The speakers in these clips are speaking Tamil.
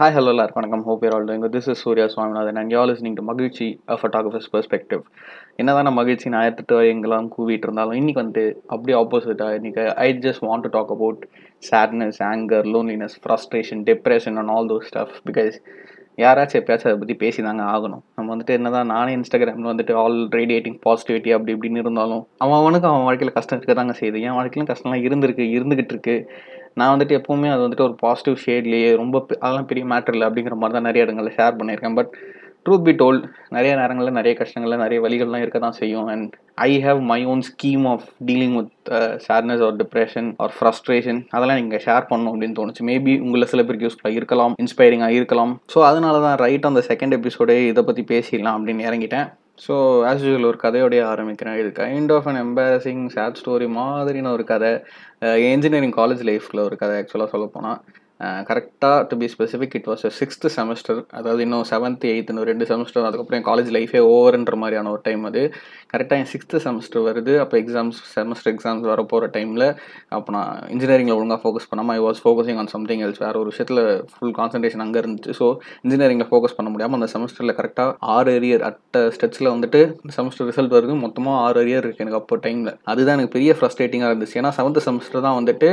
ஹாய் ஹலோ எல்லாருக்கும் வணக்கம். Hope you're all doing this is Surya Swaminathan and you listening to மகிழ்ச்சி அ ஃபோட்டோகிராஃபர்ஸ் பெர்ஸ்பெக்டிவ் என்னதான் நான் மகிழ்ச்சி ஆயிரத்தெட்டு எங்கெல்லாம் கூவிட்டு இருந்தாலும் இன்னைக்கு வந்து அப்படியே ஆப்போசிட்டாக இன்னைக்கு I just want to talk about sadness anger loneliness frustration depression and all those stuff because யாராச்சும் எப்பயாச்சும் அதை பற்றி பேசி தாங்க ஆகணும். நம்ம வந்துட்டு என்னதான் நானே இன்ஸ்டாகிராமில் வந்துட்டு ஆல் ரேடியேட்டிங் பாசிட்டிவிட்டி அப்படி இப்படின்னு இருந்தாலும் அவன் அவனுக்கு அவன் வாழ்க்கையில் கஷ்டம் இருக்க தாங்க செய்யுது. என் வாழ்க்கையிலும் கஷ்டம்லாம் இருந்திருக்கு இருந்துக்கிட்டு இருக்குது நான் வந்துட்டு எப்போவுமே அது வந்துட்டு ஒரு பாசிட்டிவ் ஷேட்லேயே ரொம்ப அதெல்லாம் பெரிய மேட்டர் இல்லை அப்படிங்கிற மாதிரி தான் நிறைய இடங்களில் ஷேர் பண்ணியிருக்கேன். பட் ட்ரூத் பி டோல் நிறைய நேரங்களில் நிறைய கஷ்டங்களில் நிறைய வழிகள்லாம் இருக்க தான் செய்யும் and I have my own scheme of dealing with sadness or depression or frustration அதெல்லாம் நீங்கள் ஷேர் பண்ணணும் அப்படின்னு தோணுச்சு. மேபி உங்களை சில பேருக்கு யூஸ்ஃபுல்லாக இருக்கலாம் இன்ஸ்பைரிங்காக இருக்கலாம். ஸோ அதனால தான் ரைட் அந்த செகண்ட் எபிசோடே இதை பற்றி பேசிடலாம் அப்படின்னு இறங்கிட்டேன். ஸோ ஆஸ் யூஸ்வல் ஒரு கதையோடைய ஆரம்பிக்கிறேன். இது kind of an embarrassing sad story மாதிரின ஒரு கதை. இன்ஜினியரிங் காலேஜ் லைஃப்பில் ஒரு கதை ஆக்சுவலாக சொல்ல போனால் கரெக்டாக to be specific it was sixth semester அதாவது இன்னும் செவன்த் எயித்துன்னு ரெண்டு செமஸ்டர் அதுக்கப்புறம் என் காலேஜ் லைஃபே ஓவர்ன்ற மாதிரியான ஒரு டைம் அது. கரெக்டாக என் சிக்ஸ்த்து செமஸ்டர் வருது. அப்போ எக்ஸாம்ஸ் செமஸ்டர் எக்ஸாம்ஸ் வர போகிற டைமில் அப்போ நான் இன்ஜினியரிங்கில் ஒழுங்காக ஃபோக்கஸ் பண்ணாமல் I was focusing on something else வேறு ஒரு விஷயத்தில் ஃபுல் கான்சன்ட்ரேஷன் அங்கே இருந்துச்சு. ஸோ இன்ஜினியரிங்கில் ஃபோக்கஸ் பண்ண முடியாமல் அந்த செமஸ்டரில் கரெக்டாக ஆறு அரியர் அட்ட ஸ்டெச்சில் வந்துட்டு செமஸ்டர் ரிசல்ட் வருது. மொத்தமாக ஆறு அரியர் இருக்குது எனக்கு அப்போ டைமில் அதுதான் எனக்கு பெரிய ஃப்ரஸ்ட்ரேட்டிங்காக இருந்துச்சு. ஏன்னா செவன்த் செமஸ்டர் தான் வந்துட்டு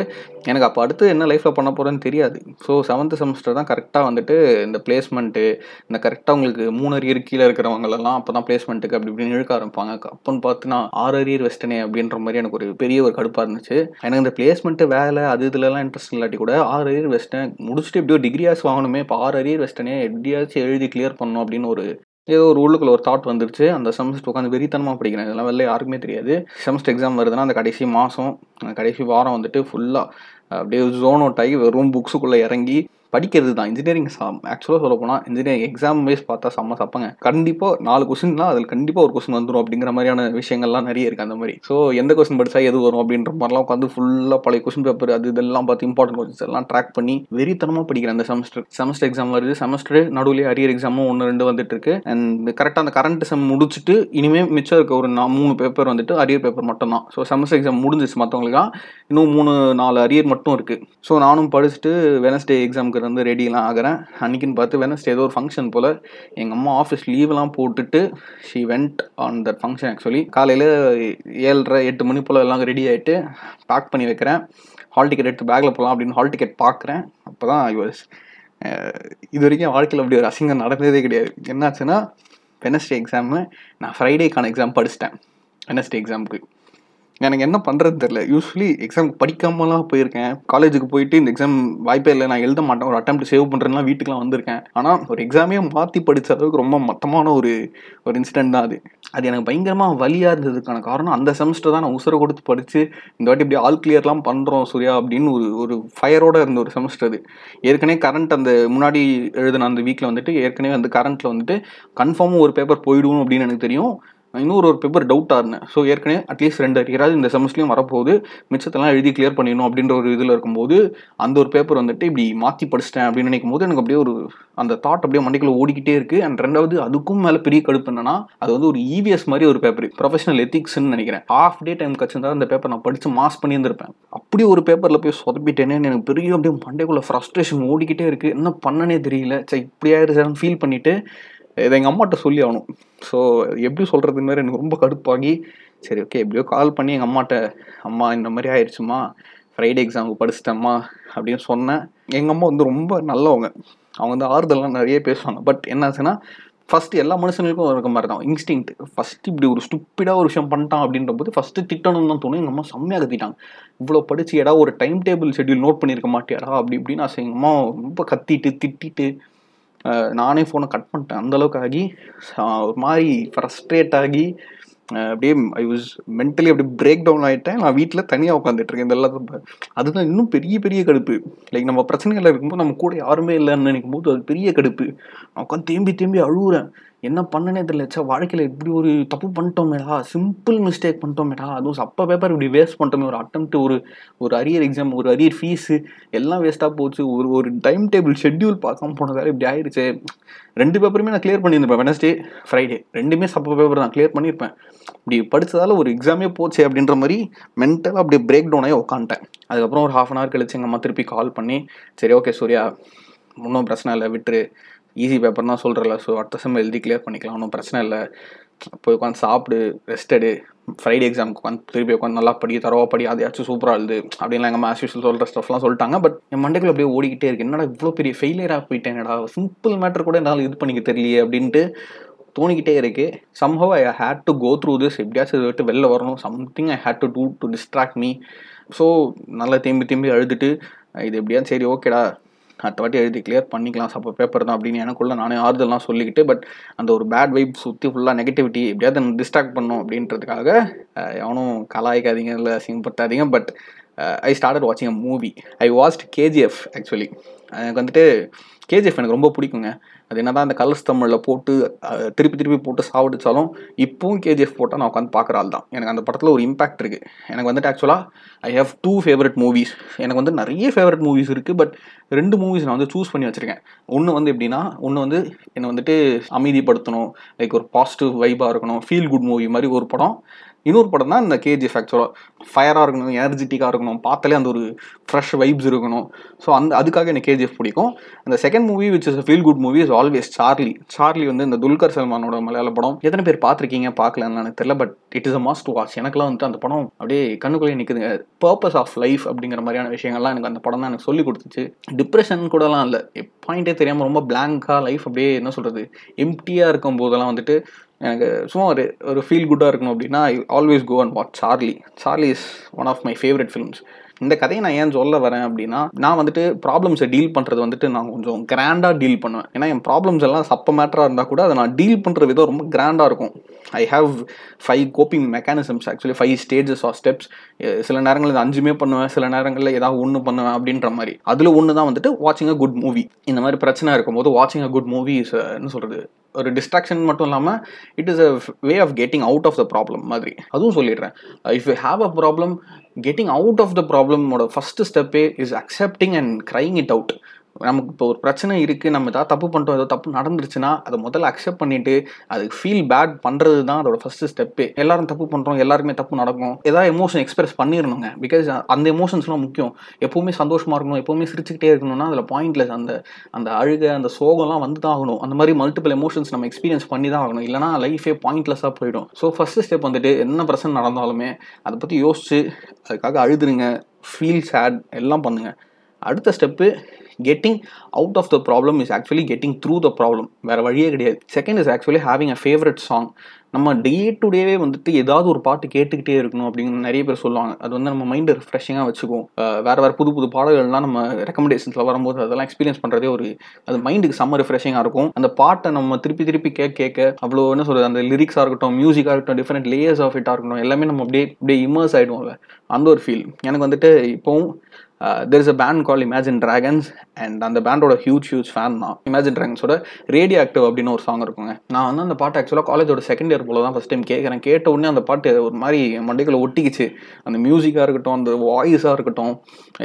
எனக்கு அப்போ அடுத்து என்ன லைஃப்பில் பண்ண போகிறேன்னு தெரியாது. ஸோ செவன்த் செமஸ்டர் தான் கரெக்டாக வந்துட்டு இந்த பிளேஸ்மெண்ட்டு இந்த கரெக்டாக உங்களுக்கு மூணு அரியர் கீழே இருக்கிறவங்களெல்லாம் அப்போ தான் பிளேஸ்மெண்ட்டுக்கு அப்படி இப்படின்னு இழுக்க ஆரம்பிப்பாங்க. அப்போன்னு பார்த்து ஆறு அரியர் வெஸ்டனே அப்படின்ற மாதிரி எனக்கு ஒரு பெரிய ஒரு கடுப்பாக இருந்துச்சு. எனக்கு இந்த பிளேஸ்மெண்ட்டு வேலை அது இதுலலாம் இன்ட்ரெஸ்ட் இல்லாட்டி கூட ஆறு அரியர் வெஸ்டன் முடிச்சுட்டு எப்படியோ டிகிரியாஸ் வாங்கணுமே இப்போ ஆறு அரியர் வெஸ்டனே எப்படியாச்சும் எழுதி கிளியர் பண்ணணும் அப்படின்னு ஒரு ஏதோ ஒரு உள்ளுக்குள்ள ஒரு தாட் வந்துருச்சு. அந்த செமஸ்டர் உட்காந்து வெறித்தனமாக படிக்கிறேன். இதெல்லாம் வெளில யாருக்குமே தெரியாது. செமஸ்டர் எக்ஸாம் வருதுன்னா அந்த கடைசி மாதம் கடைசி வாரம் வந்துட்டு ஃபுல்லாக அப்படியே ஜோன் அவுட் ஆகி வெறும் புக்ஸுக்குள்ளே இறங்கி படிக்கிறது தான் இன்ஜினியரிங் ஆக்சுவலாக சொல்ல போனால் இன்ஜினியரிங் எக்ஸாம் வைஸ் பார்த்தா செம்ம சப்பங்க. கண்டிப்பாக நாலு கொஸ்டின்லாம் அதில் கண்டிப்பாக ஒரு கொஸ்டின் வந்துடும் அப்படிங்கிற மாதிரியான விஷயங்கள்லாம் நிறைய இருக்குது அந்த மாதிரி. ஸோ எந்த கொஸ்டின் படித்தா எது வரும் அப்படின்ற மாதிரிலாம் உட்காந்து ஃபுல்லாக பழைய கொஸ்டின் பேப்பர் அது இதெல்லாம் பார்த்து இம்பார்ட்டன்ட் கொஸ்டின்ஸ் எல்லாம் ட்ராக் பண்ணி வெறித்தனமாக படிக்கிறேன் அந்த செமஸ்டர் செமஸ்டர் எக்ஸாம் வருது. செமஸ்டர் நடுவில் அரியர் எக்ஸாமும் ஒன்று ரெண்டு வந்துட்டு இருக்கு. அண்ட் கரெக்டாக அந்த கரண்ட் செம் முடிச்சுட்டு இனிமேல் மிச்சம் இருக்க ஒரு நா- மூணு பேப்பர் வந்துட்டு அரியர் பேப்பர் மட்டும் தான் ஸோ செமஸ்டர் எக்ஸாம் முடிஞ்சிச்சு மற்றவங்களுக்கு இன்னும் மூணு நாலு அரியர் மட்டும் இருக்குது ஸோ நானும் படிச்சுட்டு வெனஸ்டே எக்ஸாமுக்கு இருந்து ரெடிலாம் ஆகிறேன். அன்றைக்கின்னு பார்த்து வெனஸ்டே ஏதோ ஒரு ஃபங்க்ஷன் போல் எங்கள் அம்மா ஆஃபீஸ் லீவ்லாம் போட்டுட்டு she went on that function actually காலையில் ஏழரை எட்டு மணி போல் எல்லாம் ரெடி ஆகிட்டு பேக் பண்ணி வைக்கிறேன். ஹால் டிக்கெட் எடுத்து பேக்கில் போகலாம் அப்படின்னு ஹால் டிக்கெட் பார்க்குறேன். அப்போ தான் ஐ வாஸ் இது வரைக்கும் வாழ்க்கையில் அப்படி ஒரு அசிங்கம் நடந்ததே கிடையாது. என்னாச்சுன்னா வெனஸ்டே எக்ஸாமு நான் ஃப்ரைடேக்கான எக்ஸாம் படிச்சிட்டேன். வெனஸ்டே எக்ஸாமுக்கு எனக்கு என்ன பண்ணுறது தெரில யூஸ்வலி எக்ஸாமுக்கு படிக்காமலாம் போயிருக்கேன். காலேஜுக்கு போயிட்டு இந்த எக்ஸாம் வாய்ப்பே இல்லை. நான் எழுத மாட்டேன். ஒரு அட்டம் சேவ் பண்ணுறேன்னா வீட்டுக்குலாம் வந்திருக்கேன். ஆனால் ஒரு எக்ஸாமே மாற்றி படித்த அளவுக்கு ரொம்ப மொத்தமான ஒரு ஒரு இன்சிடென்ட் தான் அது. அது எனக்கு பயங்கரமாக வலியாக இருந்ததுக்கான காரணம் அந்த செமஸ்டர் தான் நான் உசுரை கொடுத்து படித்து இந்த வாட்டி இப்படி ஆல் கிளியர்லாம் பண்ணுறோம் சூர்யா அப்படின்னு ஒரு ஒரு ஃபயரோட இருந்த ஒரு செமஸ்டர் அது. ஏற்கனவே கரண்ட் அந்த முன்னாடி எழுதின அந்த வீக்கில் வந்துட்டு ஏற்கனவே அந்த கரண்ட்டில் வந்துட்டு கன்ஃபார்மாக ஒரு பேப்பர் போயிடும் அப்படின்னு எனக்கு தெரியும். இன்னொரு ஒரு பேப்பர் டவுட்டாக இருந்தேன் ஸோ ஏற்கனவே அட்லீஸ்ட் ரெண்டு அரியராது இந்த செமஸ்ட்லேயும் வரப்போகுது. மிச்சத்தெல்லாம் எழுதி கிளியர் பண்ணிடணும் அப்படின்ற ஒரு இதில் இருக்கும்போது அந்த ஒரு பேப்பர் வந்துட்டு இப்படி மாற்றி படிச்சிட்டேன் அப்படின்னு நினைக்கும் போது எனக்கு அப்படியே ஒரு அந்த தாட் அப்படியே மண்டைக்குள்ள ஓடிக்கிட்டே இருக்குது அண்ட் ரெண்டாவது அதுக்கும் மேலே பெரிய கடுப்பு என்னன்னா அது வந்து ஒரு இவிஎஸ் மாதிரி ஒரு பேப்பர் ப்ரொஃபஷனல் எத்திக்ஸ்னு நினைக்கிறேன். ஹாஃப் டே டைம் கச்சிருந்தா அந்த பேப்பர் நான் படித்து மாஸ் பண்ணியிருந்திருப்பேன். அப்படி ஒரு பேப்பரில் போய் சொதப்பிட்டேனே எனக்கு பெரிய அப்படியே மண்டைக்குள்ளே ஃப்ரஸ்ட்ரேஷன் ஓடிக்கிட்டே இருக்குது என்ன பண்ணனே தெரியல. சரி இப்படி ஆயிடுச்சான்னு ஃபீல் பண்ணிவிட்டு இதை எங்கள் அம்மாட்ட சொல்லி ஆகணும். ஸோ எப்படி சொல்கிறதுன்னு வேறு எனக்கு ரொம்ப கடுப்பாகி சரி ஓகே எப்படியோ கால் பண்ணி எங்கள் அம்மாட்ட அம்மா இந்த மாதிரி ஆயிடுச்சுமா ஃப்ரைடே எக்ஸாமுக்கு படிச்சிட்டேம்மா அப்படின்னு சொன்னேன். எங்கள் அம்மா வந்து ரொம்ப நல்லவங்க. அவங்க வந்து ஆறுதல்லாம் நிறைய பேசுவாங்க. பட் என்ன ஆச்சுன்னா ஃபஸ்ட்டு எல்லா மனுஷங்களுக்கும் இருக்க மாதிரி தான். இன்ஸ்டிங் ஃபஸ்ட்டு இப்படி ஒரு ஸ்டூப்பிடாக ஒரு விஷயம் பண்ணிட்டான் அப்படின்ற போது ஃபஸ்ட்டு திட்டணும்னு தான் தோணும். எங்கள் அம்மா செம்மையாக கத்திட்டாங்க. இவ்வளோ படிச்சு எடா ஒரு டைம் டேபிள் ஷெட்யூல் நோட் பண்ணியிருக்க மாட்டியாடா? அப்படி இப்படின்னு ஆசை. எங்கள் அம்மா ரொம்ப கத்திட்டு திட்டிட்டு நானே ஃபோனை கட் பண்ணிட்டேன். அந்த அளவுக்கு ஆகி ஒரு மாதிரி ஃப்ரஸ்ட்ரேட் ஆகி அப்படியே ஐ வாஸ் மென்டலி அப்படியே பிரேக் டவுன் ஆகிட்டேன் நான் வீட்டில் தனியாக உட்காந்துட்ருக்கேன் இந்த எல்லாத்தையும் அதுதான் இன்னும் பெரிய பெரிய கடுப்பு. லைக் நம்ம பிரச்சனைகள் இருக்கும்போது நம்ம கூட யாருமே இல்லைன்னு நினைக்கும் போது அது பெரிய கடுப்பு. நான் உட்காந்து தேம்பி தேம்பி அழுகுறேன் என்ன பண்ணனே தெரியல வாழ்க்கையில் இப்படி ஒரு தப்பு பண்ணிட்டோமேடா சிம்பிள் மிஸ்டேக் பண்ணிட்டோமேடா அதுவும் சப்ப பேப்பர் இப்படி வேஸ்ட் பண்ணிட்டோமே ஒரு அட்டம்ப்ட் ஒரு ஒரு அரியர் எக்ஸாம் ஒரு அரியர் ஃபீஸு எல்லாம் வேஸ்ட்டாக போச்சு ஒரு ஒரு டைம் டேபிள் ஷெட்யூல் பார்க்காம போனதால இப்படி ஆயிடுச்சு ரெண்டு பேப்பருமே நான் கிளியர் பண்ணியிருப்பேன் வெனஸ்டே ஃப்ரைடே ரெண்டுமே சப்ப பேப்பர் நான் கிளியர் பண்ணியிருப்பேன். இப்படி படித்ததால் ஒரு எக்ஸாமே போச்சு அப்படின்ற மாதிரி மென்டலாக அப்படியே பிரேக் டவுன் ஆகி உட்காந்துட்டேன் அதுக்கப்புறம் ஒரு ஹாஃப் அன் ஹவர் கழிச்சு எங்கள் அம்மா திருப்பி கால் பண்ணி சரி ஓகே சூர்யா ஒன்றும் பிரச்சனை இல்லை விட்டுரு. ஈஸி பேப்பர் தான் சொல்கிறல ஸோ அடுத்த செம் எழுதி கிளியர் பண்ணிக்கலாம் ஒன்றும் பிரச்சனை இல்லை. போய் உட்காந்து சாப்பிடு ரெஸ்ட் எடு. ஃப்ரைடே எக்ஸாமுக்கு உட்காந்து திருப்பி உட்காந்து நல்லா படி தரவா படி அதையாச்சும் சூப்பராக எழுது. அப்படின்லாம் எங்கள் மேஸ் யூஸ்வல் சொல்கிற ஸ்டஃப்லாம் சொல்லிட்டாங்க பட் என் மண்டைக்குள்ள அப்படியே ஓடிக்கிட்டே இருக்கு. என்னடா இவ்வளோ பெரிய ஃபெயிலியராக போயிட்டேன்டா சிம்பிள் மேட்டர் கூட என்னால் இது பண்ணிக்க தெரியலையே அப்படின்ட்டு தோணிக்கிட்டே இருக்கு. Somehow I had to go through this எப்படியாச்சும் இதை விட்டு வெளில வரணும். Something I had to do to distract me so நல்லா திரும்பி திரும்பி அழுதுட்டு இது எப்படியா சரி ஓகேடா அடுத்த வாட்டி எழுதி கிளியர் பண்ணிக்கலாம். சப்போ பேப்பர் தான் அப்படின்னு எனக்குள்ள நானே ஆறுதல்லாம் சொல்லிக்கிட்டு பட் அந்த ஒரு பேட் வைப் சுற்றி ஃபுல்லாக நெகட்டிவிட்டி எப்படியாவது டிஸ்ட்ராக்ட் பண்ணும் அப்படின்றதுக்காக எவனும் கலாய்க்காதீங்க இல்லை அசிங்கப்படுத்தாதீங்க பட் ஐ ஸ்டார்டட் வாட்சிங் a movie I watched KGF actually எனக்கு வந்துட்டு கேஜிஎஃப் எனக்கு ரொம்ப பிடிக்குங்க. அது என்ன தான் அந்த கலர்ஸ் தமிழில் போட்டு திருப்பி திருப்பி போட்டு சாவடிச்சாலும் இப்போவும் கேஜிஎஃப் போட்டால் நான் உட்காந்து பார்க்குற ஆள் தான் எனக்கு அந்த படத்தில் ஒரு இம்பாக்ட் இருக்குது எனக்கு வந்துட்டு ஆக்சுவலாக I have two favourite movies எனக்கு வந்து நிறைய ஃபேவரட் மூவிஸ் இருக்குது பட் ரெண்டு மூவிஸ் நான் வந்து சூஸ் பண்ணி வச்சுருக்கேன். ஒன்று வந்து எப்படின்னா ஒன்று வந்து என்னை வந்துட்டு அமைதிப்படுத்தணும் லைக் ஒரு பாசிட்டிவ் வைபாக இருக்கணும் ஃபீல் குட் மூவி மாதிரி ஒரு படம். இன்னொரு படம் தான் இந்த கேஜிஎஃப் ஆக்சுவலாக ஃபயராக இருக்கணும் எனர்ஜெட்டிக்காக இருக்கணும் பார்த்தாலே அந்த ஒரு ஃப்ரெஷ் வைப்ஸ் இருக்கணும். ஸோ அந்த அதுக்காக எனக்கு கேஜிஎஃப் பிடிக்கும். அந்த second movie which is feel good movie is always Charlie Charlie வந்து இந்த துல்கர் சல்மானோட மலையாள படம். எத்தனை பேர் பார்த்துருக்கீங்க? பார்க்கலன்னு எனக்கு தெரியல but it is a must watch எனக்குலாம் வந்துட்டு அந்த படம் அப்படியே கண்ணுக்குள்ளே நிற்குதுங்க பர்பஸ் ஆஃப் லைஃப் அப்படிங்கிற மாதிரியான விஷயங்கள்லாம் எனக்கு அந்த படம் தான் எனக்கு சொல்லி கொடுத்துச்சு. டிப்ரெஷன் கூடலாம் இல்லை. பாயிண்டே தெரியாமல் ரொம்ப பிளாங்காக லைஃப் அப்படியே என்ன சொல்கிறது எம்டியாக இருக்கும் போதெல்லாம் வந்துட்டு எனக்கு சும்மா ஒரு ஒரு ஃபீல் குட்டாக இருக்கணும் அப்படின்னா I always go and watch Charlie Charlie is one of my favourite films இந்த கதையை நான் ஏன் சொல்ல வரேன் அப்படின்னா நான் வந்துட்டு ப்ராப்ளம்ஸை டீல் பண்ணுறது வந்துட்டு நான் கொஞ்சம் கிராண்டாக டீல் பண்ணுவேன். ஏன்னா என் ப்ராப்ளம்ஸ் எல்லாம் சப்ப மேட்டராக இருந்தால் கூட அதை நான் டீல் பண்ணுற விதம் ரொம்ப கிராண்டாக இருக்கும். I have five coping mechanisms actually five stages or steps சில நேரங்களில் இது அஞ்சுமே பண்ணுவேன் சில நேரங்களில் ஏதாவது ஒன்று பண்ணுவேன் அப்படின்ற மாதிரி. அதில் ஒன்று தான் வந்துட்டு வாட்சிங் அ குட் மூவி இந்த மாதிரி பிரச்சனை இருக்கும்போது வாட்சிங் அ குட் மூவி இஸ் என்ன சொல்கிறது ஒரு டிஸ்ட்ராக்ஷன் மட்டும் இல்லாமல் it is a way of getting out of the problem மாதிரி. அதுவும் சொல்லிடுறேன். If you have a problem getting out of the ப்ராப்ளமோட first ஸ்டெப்பே is accepting and crying it out நமக்கு இப்போ ஒரு பிரச்சனை இருக்குது நம்ம ஏதாவது தப்பு பண்ணிட்டோம் ஏதோ தப்பு நடந்துருச்சுன்னா அதை முதல்ல அக்செப்ட் பண்ணிட்டு அதுக்கு ஃபீல் பேட் பண்ணுறது தான் அதோட ஃபர்ஸ்ட் ஸ்டெப்பு எல்லாரும் தப்பு பண்ணுறோம் எல்லாருமே தப்பு நடக்கும். ஏதாவது எமோஷன் எக்ஸ்பிரஸ் பண்ணிடணுங்க. பிகாஸ் அந்த எமோஷன்ஸ்லாம் முக்கியம். எப்போவுமே சந்தோஷமாக இருக்கணும் எப்போவுமே சிரிச்சுக்கிட்டே இருக்கணும்னா அதில் பாயிண்ட்லெஸ் அந்த அந்த அழுக அந்த சோகம்லாம் வந்து தான் ஆகணும். அந்த மாதிரி மல்டிபிள் எமோஷன்ஸ் நம்ம எக்ஸ்பீரியன்ஸ் பண்ணி தான் ஆகணும் இல்லைனா லைஃபே பாயிண்ட்லெஸ்ஸாக போயிடும். ஸோ ஃபஸ்ட்டு ஸ்டெப் வந்துட்டு என்ன பிரச்சனை நடந்தாலுமே அதை பற்றி யோசிச்சு அதுக்காக அழுதுருங்க. ஃபீல் சேட் எல்லாம் பண்ணுங்கள் அடுத்த step getting out of the problem is actually getting through the problem வேறு வழியே கிடையாது. Second is actually having a favourite song நம்ம டே டு டேவே வந்துட்டு ஏதாவது ஒரு பாட்டு கேட்டுக்கிட்டே இருக்கணும் அப்படின்னு நிறைய பேர் சொல்லுவாங்க. அது வந்து நம்ம மைண்டை ரிஃப்ரெஷிங்காக வச்சுக்கும். வேறு வேறு புது புது பாடல்கள்லாம் நம்ம ரெக்கமெண்டேஷன்ஸில் வரும்போது அதெல்லாம் எக்ஸ்பீரியன்ஸ் பண்ணுறதே ஒரு அது மைண்டுக்கு செம்ம ரிஃப்ரெஷிங்காக இருக்கும். அந்த பாட்டை நம்ம திருப்பி திருப்பி கேட்க கேட்க அவ்வளோ என்ன சொல்கிறது அந்த லிரிக்ஸாக இருக்கட்டும் மியூசிக்காக இருக்கட்டும் டிஃப்ரெண்ட் லேயர்ஸ் ஆஃப் இட்டாக இருக்கட்டும் எல்லாமே நம்ம அப்படியே அப்படியே இமர்ஸ் ஆகிடுவோம்ல அந்த ஒரு ஃபீல் எனக்கு வந்துட்டு இப்போவும் there is a band call imagine dragons and அந்த பேண்டோட ஹியூஜ் ஹியூஜ் ஃபேன் தான் இமேஜின் ட்ராகன்ஸோட ரேடியோ ஆக்டிவ் அப்படின்னு ஒரு சாங் இருக்குங்க. நான் வந்து அந்த பாட்டு ஆக்சுவலாக காலேஜோட செகண்ட் இயர் போல தான் ஃபஸ்ட் டைம் கேட்குறேன் கேட்ட உடனே அந்த பாட்டு ஒரு மாதிரி மண்டைக்குள்ள ஒட்டிக்கிச்சு. அந்த மியூசிக்காக இருக்கட்டும் அந்த வாய்ஸாக இருக்கட்டும்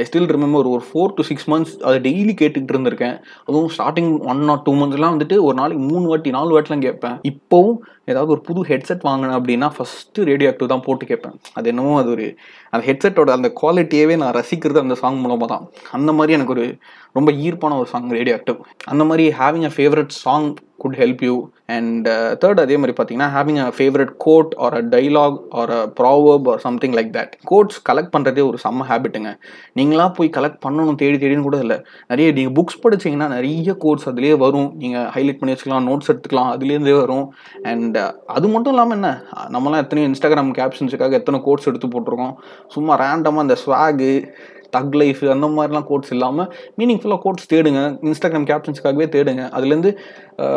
ஐ ஸ்டில் ரிமெம்பர் ஒரு ஃபோர் டு சிக்ஸ் மந்த்ஸ் அதை டெய்லி கேட்டுக்கிட்டு இருந்திருக்கேன். அதுவும் ஸ்டார்டிங் ஒன் ஆர் டூ மந்த்ஸ்லாம் வந்துட்டு ஒரு நாளைக்கு மூணு வாட்டி நாலு வாட்டிலாம் கேட்பேன். இப்போவும் ஏதாவது ஒரு புது ஹெட்செட் வாங்கினேன் அப்படின்னா ஃபஸ்ட்டு ரேடியோ ஆக்டிவ் தான் போட்டு கேட்பேன். அது என்னமோ அது ஒரு அந்த ஹெட்செட்டோட அந்த குவாலிட்டியவே நான் ரசிக்கிறது அந்த சாங் மூலமாக தான். அந்த மாதிரி எனக்கு ஒரு ரொம்ப ஈர்ப்பான ஒரு சாங் ரேடியோ ஆக்டிவ் அந்த மாதிரி having a favourite song could help you and third அதே மாதிரி பார்த்தீங்கன்னா having a favourite quote or a dialogue or a proverb or something like that quotes collect பண்ணுறதே ஒரு செம்ம ஹேபிட்டுங்க நீங்களாக போய் கலெக்ட் பண்ணணும் தேடி தேடின்னு கூட இல்லை. நிறைய நீங்கள் புக்ஸ் படிச்சீங்கன்னா நிறைய கோட்ஸ் அதுலேயே வரும். நீங்கள் ஹைலைட் பண்ணி வச்சுக்கலாம் நோட்ஸ் எடுத்துக்கலாம் அதுலேருந்தே வரும். அண்ட் uh, அது மட்டும் இல்லாமல் என்ன? நம்மலாம் எத்தனையோ இன்ஸ்டாகிராம் கேப்ஷன்ஸுக்காக எத்தனை கோட்ஸ் எடுத்து போட்டிருக்கோம். சும்மா ரேண்டமாக அந்த ஸ்வாகு தக் லைஃப் அந்த மாதிரிலாம் கோட்ஸ் இல்லாமல் மீனிங்ஃபுல்லாக கோட்ஸ் தேடுங்க. இன்ஸ்டாகிராம் கேப்ஷன்ஸ்க்காகவே தேடுங்க. அதுலேருந்து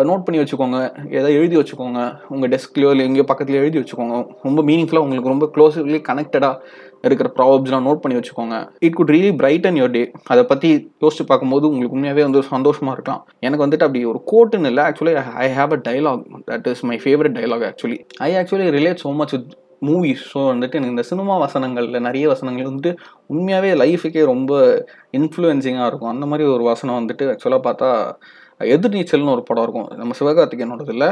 நோட் பண்ணி வச்சுக்கோங்க. ஏதாவது எழுதி வச்சுக்கோங்க. உங்கள் டெஸ்க்லையோ இல்லை எங்கேயோ பக்கத்துலேயோ எழுதி வச்சுக்கோங்க. ரொம்ப மீனிங்ஃபுல்லாக உங்களுக்கு ரொம்ப க்ளோஸ்லி கனெக்டடாக இருக்கிற ப்ராப்ளம்ஸ்லாம் நோட் பண்ணி வச்சுக்கோங்க. It could really brighten your day அதை பற்றி யோசிச்சு பார்க்கும்போது உங்களுக்கு உண்மையாகவே வந்து சந்தோஷமாக இருக்கலாம். எனக்கு வந்துட்டு அப்படி ஒரு கோட்டுன்னு இல்லை. Actually I have a dialogue that is my favourite dialogue actually I actually relate so much with movies so வந்துட்டு எனக்கு இந்த சினிமா வசனங்களில் நிறைய வசனங்கள் வந்துட்டு உண்மையாகவே லைஃபுக்கே ரொம்ப இன்ஃப்ளூயன்சிங்காக இருக்கும். அந்த மாதிரி ஒரு வசனம் வந்துட்டு ஆக்சுவலாக பார்த்தா எதிர்நீச்சல்னு ஒரு படம் இருக்கும். நம்ம சிவகார்த்திகேயனோடதுல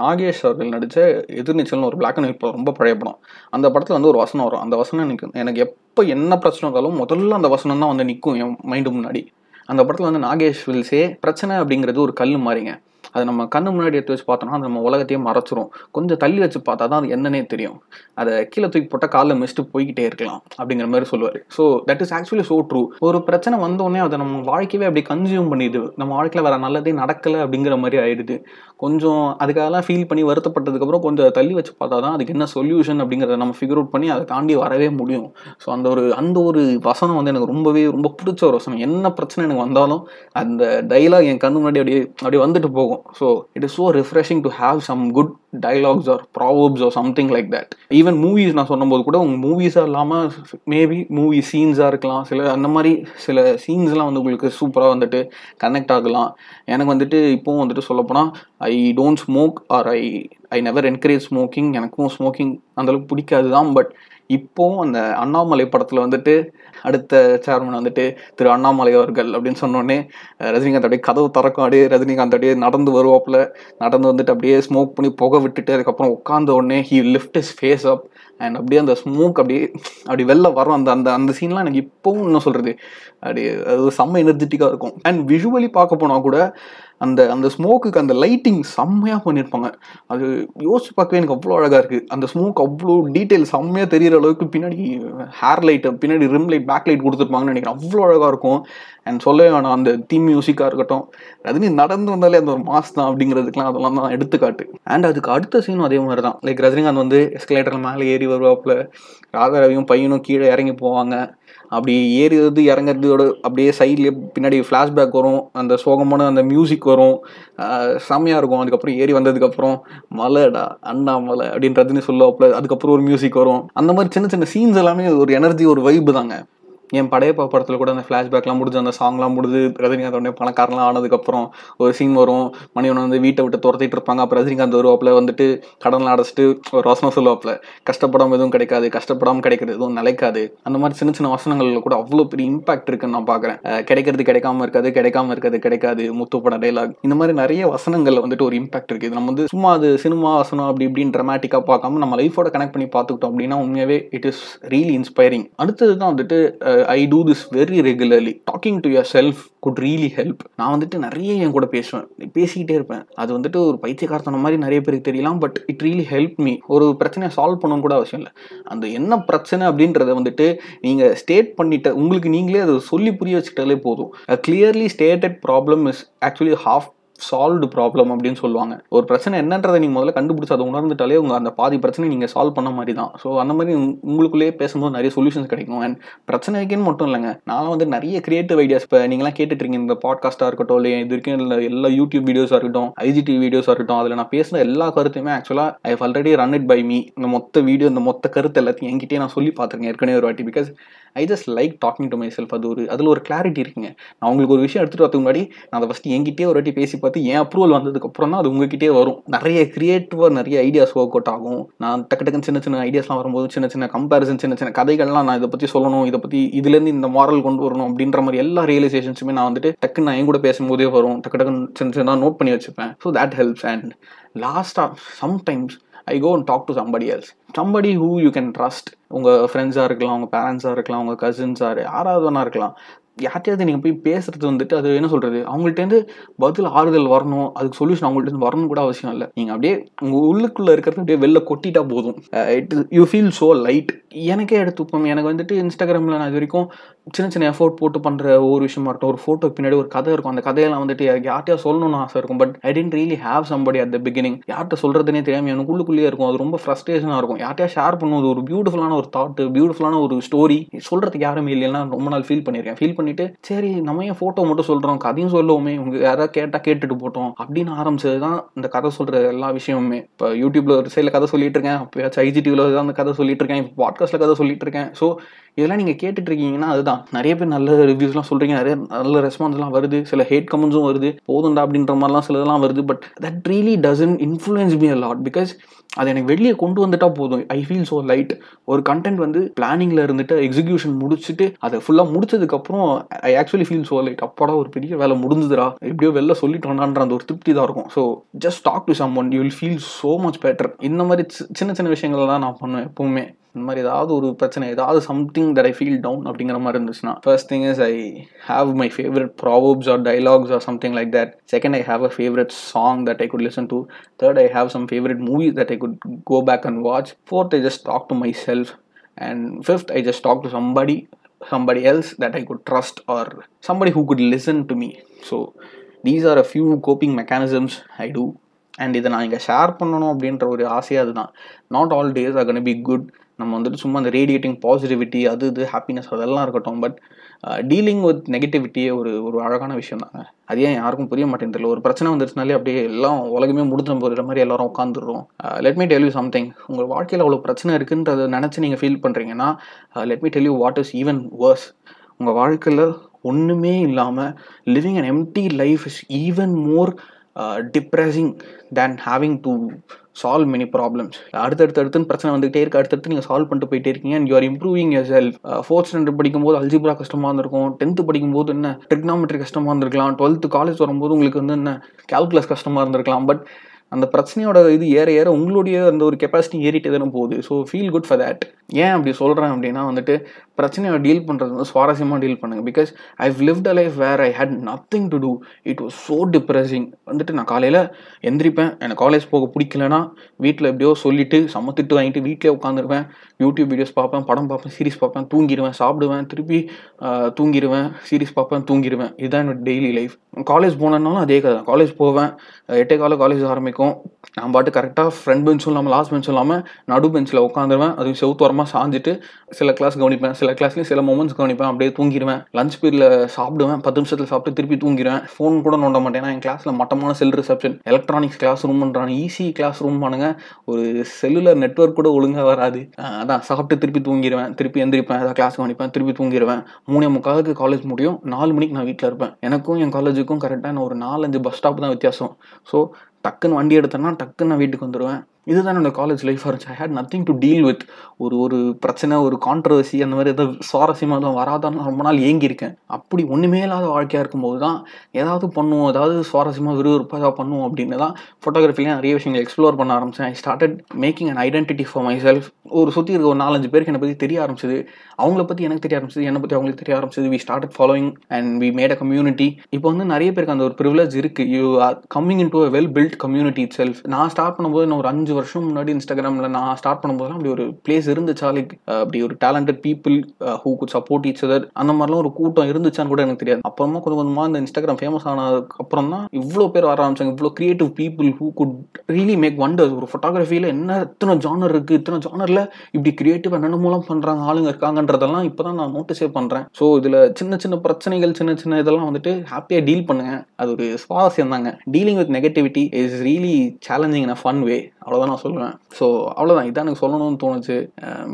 நாகேஷ் அவர்கள் நடித்த எதிர்நீச்சல்னு ஒரு பிளாக் அண்ட் ஒயிட் படம் ரொம்ப பழைய படம். அந்த படத்தில் வந்து ஒரு வசனம் வரும். அந்த வசனம் எனக்கு எனக்கு எப்போ என்ன பிரச்சனை இருந்தாலும் முதல்ல அந்த வசனம் தான் வந்து நிற்கும் என் மைண்டு முன்னாடி. அந்த படத்தில் வந்து நாகேஷ் வில்சே பிரச்சனை அப்படிங்கிறது ஒரு கல் மாதிரிங்க அது நம்ம கண்ணு முன்னாடி எடுத்து வச்சு பார்த்தோம்னா அது நம்ம உலகத்தையே மறைச்சிரும். கொஞ்சம் தள்ளி வச்சு பார்த்தா தான் அது என்னன்னே தெரியும். அதை கீழே தூக்கி போட்டால் காலில் மிஸ்ட்டு போய்கிட்டே இருக்கலாம் அப்படிங்கிற மாதிரி சொல்லுவார். So that is actually so true ஒரு பிரச்சனை வந்தோடனே அதை நம்ம வாழ்க்கையவே அப்படி கன்சியூம் பண்ணிடுது. நம்ம வாழ்க்கையில் வேறு நல்லதே நடக்கலை அப்படிங்கிற மாதிரி ஆயிடுது. கொஞ்சம் அதுக்காகலாம் ஃபீல் பண்ணி வருத்தப்பட்டதுக்கப்புறம் கொஞ்சம் தள்ளி வச்சு பார்த்தா தான் அதுக்கு என்ன சொல்யூஷன் அப்படிங்கிறத நம்ம ஃபிகர் அவுட் பண்ணி அதை தாண்டி வரவே முடியும். ஸோ அந்த ஒரு அந்த ஒரு வசனம் வந்து எனக்கு ரொம்பவே ரொம்ப பிடிச்ச ஒரு வசனம். என்ன பிரச்சனை எனக்கு வந்தாலும் அந்த டைலாக் என் கண்ணு முன்னாடி அப்படியே அப்படியே வந்துட்டு போகும். So it is so refreshing to have some good dialogues or proverbs or something like that even movies நான் சொன்னபோது கூட உங்கள் மூவிஸாக இல்லாமல் மேபி மூவி சீன்ஸாக இருக்கலாம். சில அந்த மாதிரி சில சீன்ஸ்லாம் வந்து உங்களுக்கு சூப்பராக வந்துட்டு கனெக்ட் ஆகலாம். எனக்கு வந்துட்டு இப்போவும் வந்துட்டு சொல்லப்போனால் I don't smoke or I I never encourage smoking எனக்கும் ஸ்மோக்கிங் அந்தளவுக்கு பிடிக்காது தான் பட் இப்போவும் அந்த அண்ணாமலை படத்தில் வந்துட்டு அடுத்த சேர்மன் வந்துட்டு திரு அண்ணாமலை அவர்கள் அப்படின்னு சொன்னோடனே ரஜினிகாந்த் அப்படியே கதவு திறக்கும் அப்படியே ரஜினிகாந்த் அப்படியே நடந்து வருவாப்புல. நடந்து வந்துட்டு அப்படியே ஸ்மோக் பண்ணி புகை விட்டுட்டு அதுக்கப்புறம் உட்காந்த உடனே he lift is face up and அப்படியே அந்த ஸ்மோக் அப்படியே அப்படி வெளில வரும். அந்த அந்த அந்த சீன்லாம் எனக்கு இப்போவும் என்ன சொல்கிறது அப்படி அது செம்ம எனர்ஜெட்டிக்காக இருக்கும். அண்ட் விஷுவலி பார்க்க போனால் கூட அந்த அந்த ஸ்மோக்குக்கு அந்த லைட்டிங் செம்மையாக பண்ணியிருப்பாங்க. அது யோசிச்சு பார்க்கவே எனக்கு அவ்வளோ அழகாக இருக்குது அந்த ஸ்மோக் அவ்வளோ டீட்டெயில் செம்மையாக தெரிகிற அளவுக்கு பின்னாடி ஹேர் லைட்டு பின்னாடி ரிம் லைட் பேக் லைட் கொடுத்துருப்பாங்கன்னு நினைக்கிறேன். அவ்வளோ அழகாக இருக்கும். அண்ட் சொல்லவே வேணாம் அந்த தீம் மியூசிக்காக இருக்கட்டும். ரஜினி நடந்து வந்தாலே அந்த ஒரு மாஸ் தான் அப்படிங்கிறதுக்குலாம் அதெல்லாம் தான் எடுத்துக்காட்டு. அண்ட் அதுக்கு அடுத்த சீனும் அதே மாதிரி தான் லைக் ரஜினிகாந்த் வந்து எஸ்கலேட்டர் மேலே ஏறி வருவாப்புல. ராதாரவியும் பையனும் கீழே இறங்கி போவாங்க. அப்படி ஏறுறது இறங்குறதோட அப்படியே சைட்லேயே பின்னாடி ஃப்ளாஷ்பேக் வரும். அந்த சோகமான அந்த மியூசிக் வரும். செம்மையாக இருக்கும். அதுக்கப்புறம் ஏறி வந்ததுக்கப்புறம் மலைடா அண்ணா மலை அப்படின்றதுன்னு சொல்லுவாப்புல. அதுக்கப்புறம் ஒரு மியூசிக் வரும். அந்த மாதிரி சின்ன சின்ன சீன்ஸ் எல்லாமே ஒரு எனர்ஜி ஒரு வைப்பு தாங்க. என் படையப்பா படத்தில் கூட அந்த ஃப்ளாஷ்பேக்லாம் முடிஞ்சு அந்த சாங்லாம் முடிஞ்சு ரஜினிகாந்த் உடனே பணக்காரலாம் ஆனதுக்கப்புறம் ஒரு சீன் வரும். மணிவன் வந்து வீட்டை விட்டு துரத்திட்டு இருப்பாங்க. அப்புறம் ரஜினிகாந்த் வருவாப்பில் வந்துட்டு கடனில் அடைச்சிட்டு ஒரு வசனம் சொல்லுவாப்பில். கஷ்டப்படாமல் எதுவும் கிடைக்காது கஷ்டப்படாமல் கிடைக்கிறது எதுவும் நிலைக்காது. அந்த மாதிரி சின்ன சின்ன வசனங்களில் கூட அவ்வளோ பெரிய இம்பாக்ட் இருக்குன்னு நான் பார்க்குறேன் கிடைக்கிறது கிடைக்காம இருக்காது கிடைக்காம இருக்காது கிடைக்காது முத்துப்பட டைலாக் இந்த மாதிரி நிறைய வசனங்களில் வந்துட்டு ஒரு இம்பாக்ட் இருக்குது நம்ம வந்து சும்மா அது சினிமா வசனம் அப்படி இப்படின்னு ட்ரமாட்டிக்காக பார்க்காம நம்ம லைஃபோட கனெக்ட் பண்ணி பார்த்துக்கிட்டோம் அப்படின்னா உண்மையாகவே இட் இஸ் ரியலி இன்ஸ்பைரிங் அடுத்தது தான் வந்துட்டு I do this very regularly talking to your self could really help நான் வந்துட்டு நிறைய என் கூட பேசுவேன். பேசிக்கிட்டே இருப்பேன். அது வந்துட்டு ஒரு பைத்தியக்காரத்தனம் மாதிரி நிறைய பேருக்கு தெரியலாம் but it really help me ஒரு பிரச்சனையை சால்வ் பண்ணணும் கூட அவசியம் இல்லை. அந்த என்ன பிரச்சனை அப்படின்றத வந்துட்டு நீங்கள் ஸ்டேட் பண்ணிட்ட உங்களுக்கு நீங்களே அதை சொல்லி புரிய வச்சுக்கிட்டாலே போதும். Clearly stated problem is actually half solved problem அப்படின்னு சொல்லுவாங்க. ஒரு பிரச்சனை என்னன்றதை நீங்கள் முதல்ல கண்டுபிடிச்சி அதை உணர்ந்துட்டாலே உங்கள் அந்த பாதி பிரச்சனை நீங்கள் சால்வ் பண்ண மாதிரி தான் ஸோ அந்த மாதிரி உங்களுக்குள்ளேயே பேசும்போது நிறைய சொல்யூஷன்ஸ் கிடைக்கும். அண்ட் பிரச்சனைக்குன்னு மட்டும் இல்லைங்க. நான் வந்து நிறைய கிரியேட்டிவ் ஐடியாஸ் இப்போ நீங்களாம் கேட்டுட்ருக்கீங்க இந்த பாட்காஸ்ட்டாக இருக்கட்டும் இல்லை இது வரைக்கும் இல்லை எல்லா யூடியூப் வீடியோஸாக இருக்கட்டும் ஐஜிடி வீடியோஸாக இருக்கட்டும் அதில் நான் பேசின எல்லா கருத்துமே ஆக்சுவலாக I already run it by me இந்த மொத்த வீடியோ இந்த மொத்த கருத்து எல்லாத்தையும் என்கிட்டே நான் சொல்லி பார்த்துருக்கேன் ஏற்கனவே ஒரு வாட்டி. Because I just like talking to my self அது ஒரு அதில் ஒரு கிளாரிட்டி இருக்குங்க. நான் உங்களுக்கு ஒரு விஷயம் எடுத்துகிட்டு வரதுக்கு முன்னாடி நான் அதை ஃபஸ்ட்டு என்கிட்டே ஒரு வாட்டி பேசி பார்த்து என் அப்ரூவல் வந்ததுக்கப்புறம் தான் அது உங்ககிட்டே வரும். நிறைய கிரியேட்டிவாக நிறைய ஐடியாஸ் ஒர்க் அவுட் ஆகும். நான் டக்கு டக்குன்னு சின்ன சின்ன ஐடியாஸ்லாம் வரும்போது சின்ன சின்ன கம்பேரிசன் சின்ன சின்ன கதைகள்லாம் நான் இதை பற்றி சொல்லணும் இதை பற்றி இதுலேருந்து இந்த மாரல் கொண்டு வரணும் அப்படின்ற மாதிரி எல்லா ரியலைசேஷன்ஸுமே நான் வந்துட்டு டக்குன்னு நான் என் கூட பேசும்போதே வரும். டக்கு டக்குன்னு சின்ன சின்ன நோட் பண்ணி வச்சுப்பேன். ஸோ தட் ஹெல்ப்ஸ் அண்ட் லாஸ்ட்டாக sometimes I go and talk to somebody else somebody who you can trust உங்கள் ஃப்ரெண்ட்ஸாக இருக்கலாம் உங்கள் பேரண்ட்ஸாக இருக்கலாம் உங்கள் கசின்ஸாக யாராவது வேணா இருக்கலாம். யார்ட்டையாவது நீங்கள் போய் பேசுறது வந்துட்டு அது என்ன சொல்கிறது அவங்கள்ட்டேருந்து பதில் ஆறுதல் வரணும். அதுக்கு சொல்யூஷன் அவங்கள்ட்ட வரணும் கூட அவசியம் இல்லை. நீங்கள் அப்படியே உங்கள் உள்ளுக்குள்ளே இருக்கிறது அப்படியே வெளில கொட்டிட்டா போதும். It you feel so light எனக்கே எடுத்துப்போம் எனக்கு வந்துட்டு இன்ஸ்டாகிராமில் நான் இது வரைக்கும் சின்ன சின்ன எஃபோர்ட் போட்டு பண்ணுற ஒரு விஷயமா இருக்கட்டும் ஒரு ஃபோட்டோ பின்னாடி ஒரு கதை இருக்கும். அந்த கதையெல்லாம் வந்துட்டு யார்ட்டையா சொல்லணும்னு ஆசை இருக்கும். But I didn't really have somebody at the beginning யார்கிட்ட சொல்கிறதுனே தெரியாமல் எனக்குள்ளுக்குள்ளேயே இருக்கும். அது ரொம்ப ஃப்ரஸ்ட்ரேஷனாக இருக்கும். யார்ட்டையா ஷேர் பண்ணுவது ஒரு பியூட்டிஃபுல்லான ஒரு தாட்டு பியூட்டிஃபுல்லான ஒரு ஸ்டோரி சொல்கிறதுக்கு யாருமே இல்லைன்னா ரொம்ப நாள் ஃபீல் பண்ணியிருக்கேன். ஃபீல் பண்ணிட்டு சரி நம்ம ஏன் ஃபோட்டோ மட்டும் சொல்கிறோம் கதையும் சொல்லுவோமே உங்க யாராவது கேட்டால் கேட்டுட்டு போட்டோம் அப்படின்னு ஆரம்பிச்சது தான் இந்த கதை சொல்கிற எல்லா விஷயமுமே. இப்போ யூடியூப்ல ஒரு சைடில் கதை சொல்லிட்டு இருக்கேன். அப்போயாச்சும் ஐஜிடிவில் தான் அந்த கதை சொல்லிட்டு இருக்கேன். இப்போ பாட்காஸ்ட்டில் கதை சொல்லிட்டு இருக்கேன். ஸோ இதெல்லாம் நீங்கள் கேட்டுட்டு இருக்கீங்கன்னா அதுதான். நிறைய பேர் நல்ல ரிவ்யூஸ்லாம் சொல்கிறீங்க நிறைய நல்ல ரெஸ்பான்ஸ்லாம் வருது. சில ஹேட் கமெண்ட்ஸும் வருது. போதுண்டா அப்படின்ற மாதிரிலாம் சிலதெல்லாம் வருது. But that really doesn't influence me a lot because அது எனக்கு வெளியே கொண்டு வந்துட்டா போதும். ஐ ஃபீல் ஸோ லைட் ஒரு கண்டென்ட் வந்து பிளானிங்கில் இருந்துட்டு எக்ஸிக்யூஷன் முடிச்சுட்டு அதை ஃபுல்லாக முடிச்சதுக்கப்புறம் I actually feel so light அப்பாடா ஒரு பெரிய வேலை முடிஞ்சுதுரா எப்படியோ வெளில சொல்லிட்டோம்னான்ற அந்த ஒரு திருப்தி தான் இருக்கும். So just talk to some one you will feel so much better இந்த மாதிரி சின்ன சின்ன விஷயங்கள் தான் நான் பண்ணுவேன் எப்பவுமே. இந்த மாதிரி ஏதாவது ஒரு பிரச்சனை ஏதாவது something that I feel down அப்படிங்கிற மாதிரி இருந்துச்சுன்னா first thing is I have my favourite proverbs or dialogues or something like that second I have a favourite song that I could listen to third I have some favourite movies that I could go back and watch fourth I just talk to my self and fifth I just talk to somebody somebody else that i could trust or somebody who could listen to me. So these are a few coping mechanisms i do. And இதை நான் இங்கே ஷேர் பண்ணணும் அப்படின்ற ஒரு ஆசையாக அதுதான். Not all days are gonna be good நம்ம வந்துட்டு சும்மா அந்த ரேடியேட்டிங் பாசிட்டிவிட்டி அது இது ஹாப்பினஸ் அதெல்லாம் இருக்கட்டும். பட் டீலிங் வித் நெகட்டிவிட்டியே ஒரு ஒரு அழகான விஷயம் தாங்க. அது ஏன் யாருக்கும் புரிய மாட்டேங்குது ஒரு பிரச்சனை வந்துருச்சுனாலே அப்படியே எல்லாம் உலகமே முடிஞ்சு போகிற மாதிரி எல்லாரும் உட்காந்துடுறோம் let uh, me tell you something உங்கள் வாழ்க்கையில் அவ்வளோ பிரச்சனை இருக்குன்றதை நினச்சி நீங்கள் ஃபீல் பண்ணுறீங்கன்னா let uh, me tell you what is even worse உங்கள் வாழ்க்கையில் ஒன்றுமே இல்லாமல் living and empty life is even more depressing than having to solve many problems அடுத்தடுத்து அடுத்துன்னு பிரச்சனை வந்துகிட்டே இருக்கு. அடுத்தடுத்து நீங்கள் சால்வ் பண்ணிட்டு போயிட்டே இருக்கீங்க. And you're improving your self fourth standard படிக்கும்போது அல்ஜிப்ரா கஷ்டமாக இருந்திருக்கும். டென்த்து படிக்கும்போது என்ன? டெக்னாமெட்ரி கஷ்டமாக இருந்திருக்கலாம். டுவெல்த்து காலேஜ் வரும்போது உங்களுக்கு வந்து என்ன? கால்குலஸ் கஷ்டமாக இருந்திருக்கலாம். பட் அந்த பிரச்சனையோட இது ஏற ஏற உங்களுடைய அந்த ஒரு கெப்பாசிட்டி ஏறிட்டே தானே போகுது. So feel good for that ஏன் அப்படி சொல்கிறேன் அப்படின்னா வந்துட்டு பிரச்சனையை டீல் பண்ணுறது வந்து சுவாரஸ்யமாக டீல் பண்ணுங்கள் because I lived a life where I had nothing to do it was so depressing வந்துட்டு நான் காலையில் எந்திரிப்பேன். எனக்கு காலேஜ் போக பிடிக்கலனா வீட்டில் எப்படியோ சொல்லிவிட்டு சமத்திட்டு வாங்கிட்டு வீட்டிலே உட்காந்துருவேன் யூடியூப் வீடியோஸ் பார்ப்பேன் படம் பார்ப்பேன் சீரிஸ் பார்ப்பேன் தூங்கிடுவேன் சாப்பிடுவேன் திருப்பி தூங்கிடுவேன் சீரிஸ் பார்ப்பேன் தூங்கிடுவேன். இதுதான் என்னோட டெய்லி லைஃப் காலேஜ் போனேன்னாலும் அதே கதை காலேஜ் போவேன். எட்டே கால காலேஜ் ஆரம்பிக்கும். நான் பாட்டு கரெக்டாக ஃப்ரண்ட் பெஞ்சும் இல்லாமல் லாஸ்ட் பெஞ்சும் இல்லாமல் நடு பெஞ்சில் உட்காந்துருவேன். அதுவும் செவுத்தோரமாக சாஞ்சிட்டு சில கிளாஸ் கவனிப்பேன். சில கிளாஸ்லேயும் சில மூமெண்ட்ஸ் கவனிப்பேன். அப்படியே தூங்கிடுவேன் லஞ்ச் பீரியடில் சாப்பிடுவேன். பத்து நிமிஷத்தில் சாப்பிட்டு திருப்பி தூங்கிடுவேன் ஃபோன் கூட நோண்ட மாட்டேன். என் கிளாஸில் மட்டமான செல் ரிசப்ஷன் எலக்ட்ரானிக்ஸ் கிளாஸ் ரூம்ன்றாங்க ஈஸி கிளாஸ் ரூம் பண்ணுங்க ஒரு செல்லுலர் நெட்ஒர்க் கூட ஒழுங்காக வராது. அதான் சாப்பிட்டு திருப்பி தூங்கிடுவேன் திருப்பி எந்திரிப்பேன். ஏதாவது கிளாஸ் கவனிப்பேன். திருப்பி தூங்கிடுவேன் மூணே முக்காலுக்கு காலேஜ் முடியும். நாலு மணிக்கு நான் வீட்டில் இருப்பேன். எனக்கும் என் காலேஜுக்கும் கரெக்டாக ஒரு நாலஞ்சு பஸ் ஸ்டாப் தான் வித்தியாசம். ஸோ டக்குன்னு வண்டி எடுத்தேன்னா டக்குன்னு நான் வீட்டுக்கு வந்துடுவேன் இதுதான் என்னோடய காலேஜ் லைஃபாக இருந்துச்சு. I had nothing to deal with ஒரு ஒரு பிரச்சனை ஒரு கான்ட்ரவர்சி அந்த மாதிரி ஏதாவது சுவாரஸ்யமாக தான் வராதான்னு ரொம்ப நாள் ஏங்கியிருக்கேன். அப்படி ஒன்றுமே இல்லாத வாழ்க்கையாக இருக்கும்போது தான் ஏதாவது பண்ணுவோம் ஏதாவது சுவாரஸ்யமாக விறுவிறுப்பாக ஏதாவது பண்ணுவோம் அப்படின்னு தான் ஃபோட்டோகிராஃபிலேயே நிறைய விஷயங்கள் எக்ஸ்ப்ளோர் பண்ண ஆரம்பித்தேன் I started making an identity for my self ஒரு சுற்றி இருக்க ஒரு நாலஞ்சு பேருக்கு என்னை பற்றி தெரிய ஆரம்பிச்சது. அவங்கள பற்றி எனக்கு தெரிய ஆரம்பிச்சது என்னை பற்றி அவங்களுக்கு தெரிய ஆரம்பிச்சது. We started following and we made a community இப்போ வந்து நிறைய பேருக்கு அந்த ஒரு ப்ரிவிலேஜ் இருக்குது you are coming in to a well built community it self நான் ஸ்டார்ட் பண்ணும்போது நான் ஒரு அஞ்சு வருஷம் முன்னாடி இன்ஸ்டாகிராமில் நான் ஸ்டார்ட் பண்ணும்போதெல்லாம் அப்படி ஒரு பிளேஸ் இருந்துச்சா? லைக் அப்படி ஒரு talented people who could support each other அந்த மாதிரிலாம் ஒரு கூட்டம் இருந்துச்சான்னு கூட எனக்கு தெரியாது. அப்புறமா கொஞ்சம் கொஞ்சமாக இந்த இன்ஸ்டாகிராம் ஃபேமஸ் ஆனதுக்கு அப்புறம் தான் இவ்வளோ பேர் வர ஆரம்பிச்சாங்க. இவ்வளோ creative people who could really make wonders ஒரு ஃபோட்டோகிராஃபியில் என்ன இத்தனை ஜானர் இருக்குது இத்தனை ஜானரில் இப்படி கிரியேட்டிவ் என்னென்ன மூலம் பண்ணுறாங்க ஆளுங்க இருக்காங்கன்றதெல்லாம் இப்போ தான் நான் நோட்டீஸே பண்ணுறேன் ஸோ இதில் சின்ன சின்ன பிரச்சனைகள் சின்ன சின்ன இதெல்லாம் வந்துட்டு ஹாப்பியாக டீல் பண்ணுங்க. அது ஒரு சுவாரஸ்யம் தாங்க dealing with negativity is really challenging in a fun way அவ்வளோ அவ்வளோதான் நான் சொல்லுவேன். ஸோ அவ்வளோதான் இதான் எனக்கு சொல்லணும்னு தோணுச்சு.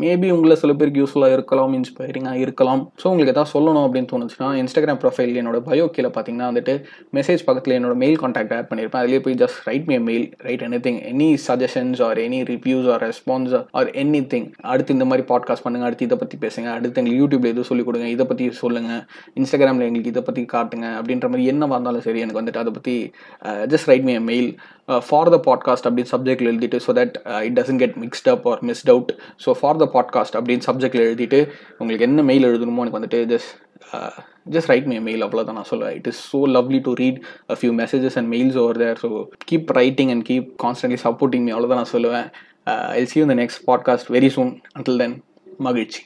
மேபி உங்களை சில பேருக்கு யூஸ்ஃபுல்லாக இருக்கலாம் இன்ஸ்பைரிங்காக இருக்கலாம். ஸோ உங்களுக்கு எதாவது சொல்லணும் அப்படின்னு தோணுச்சுன்னா இன்ஸ்டாகிராம் ப்ரொஃபைல் என்னோட பயோ கீழே பார்த்தீங்கன்னா வந்துட்டு மெசேஜ் பக்கத்தில் என்னோட மெயில் கான்டாக்ட் ஆட் பண்ணியிருப்பேன் அதிலே போய் just write me mail write anything any suggestions or any reviews or response or anything அடுத்து இந்த மாதிரி பாட்காஸ்ட் பண்ணுங்க அடுத்து இதை பற்றி பேசுங்க அடுத்து எங்களுக்கு யூடியூப்ல எதுவும் சொல்லிக் கொடுங்க இதை பற்றி சொல்லுங்கள் இன்ஸ்டாகிராமில் எங்களுக்கு இதை பற்றி காட்டுங்க அப்படின்ற மாதிரி என்ன வந்தாலும் சரி எனக்கு வந்துட்டு அதை பற்றி just write me mail for the podcast அப்படின்னு சப்ஜெக்டில் எழுதிட்டு so that it doesn't get mixed up or missed out so for the podcast அப்படின்னு சப்ஜெக்டில் எழுதிட்டு உங்களுக்கு என்ன மெயில் எழுதணுமோ எனக்கு வந்துட்டு just just write my mail அவ்வளோதான் நான் சொல்லுவேன். It is so lovely to read a few messages and mails over there so keep writing and keep constantly supporting me அவ்வளோதான் நான் சொல்லுவேன். ஐ சி இந்த next podcast very soon until then மகிழ்ச்சி.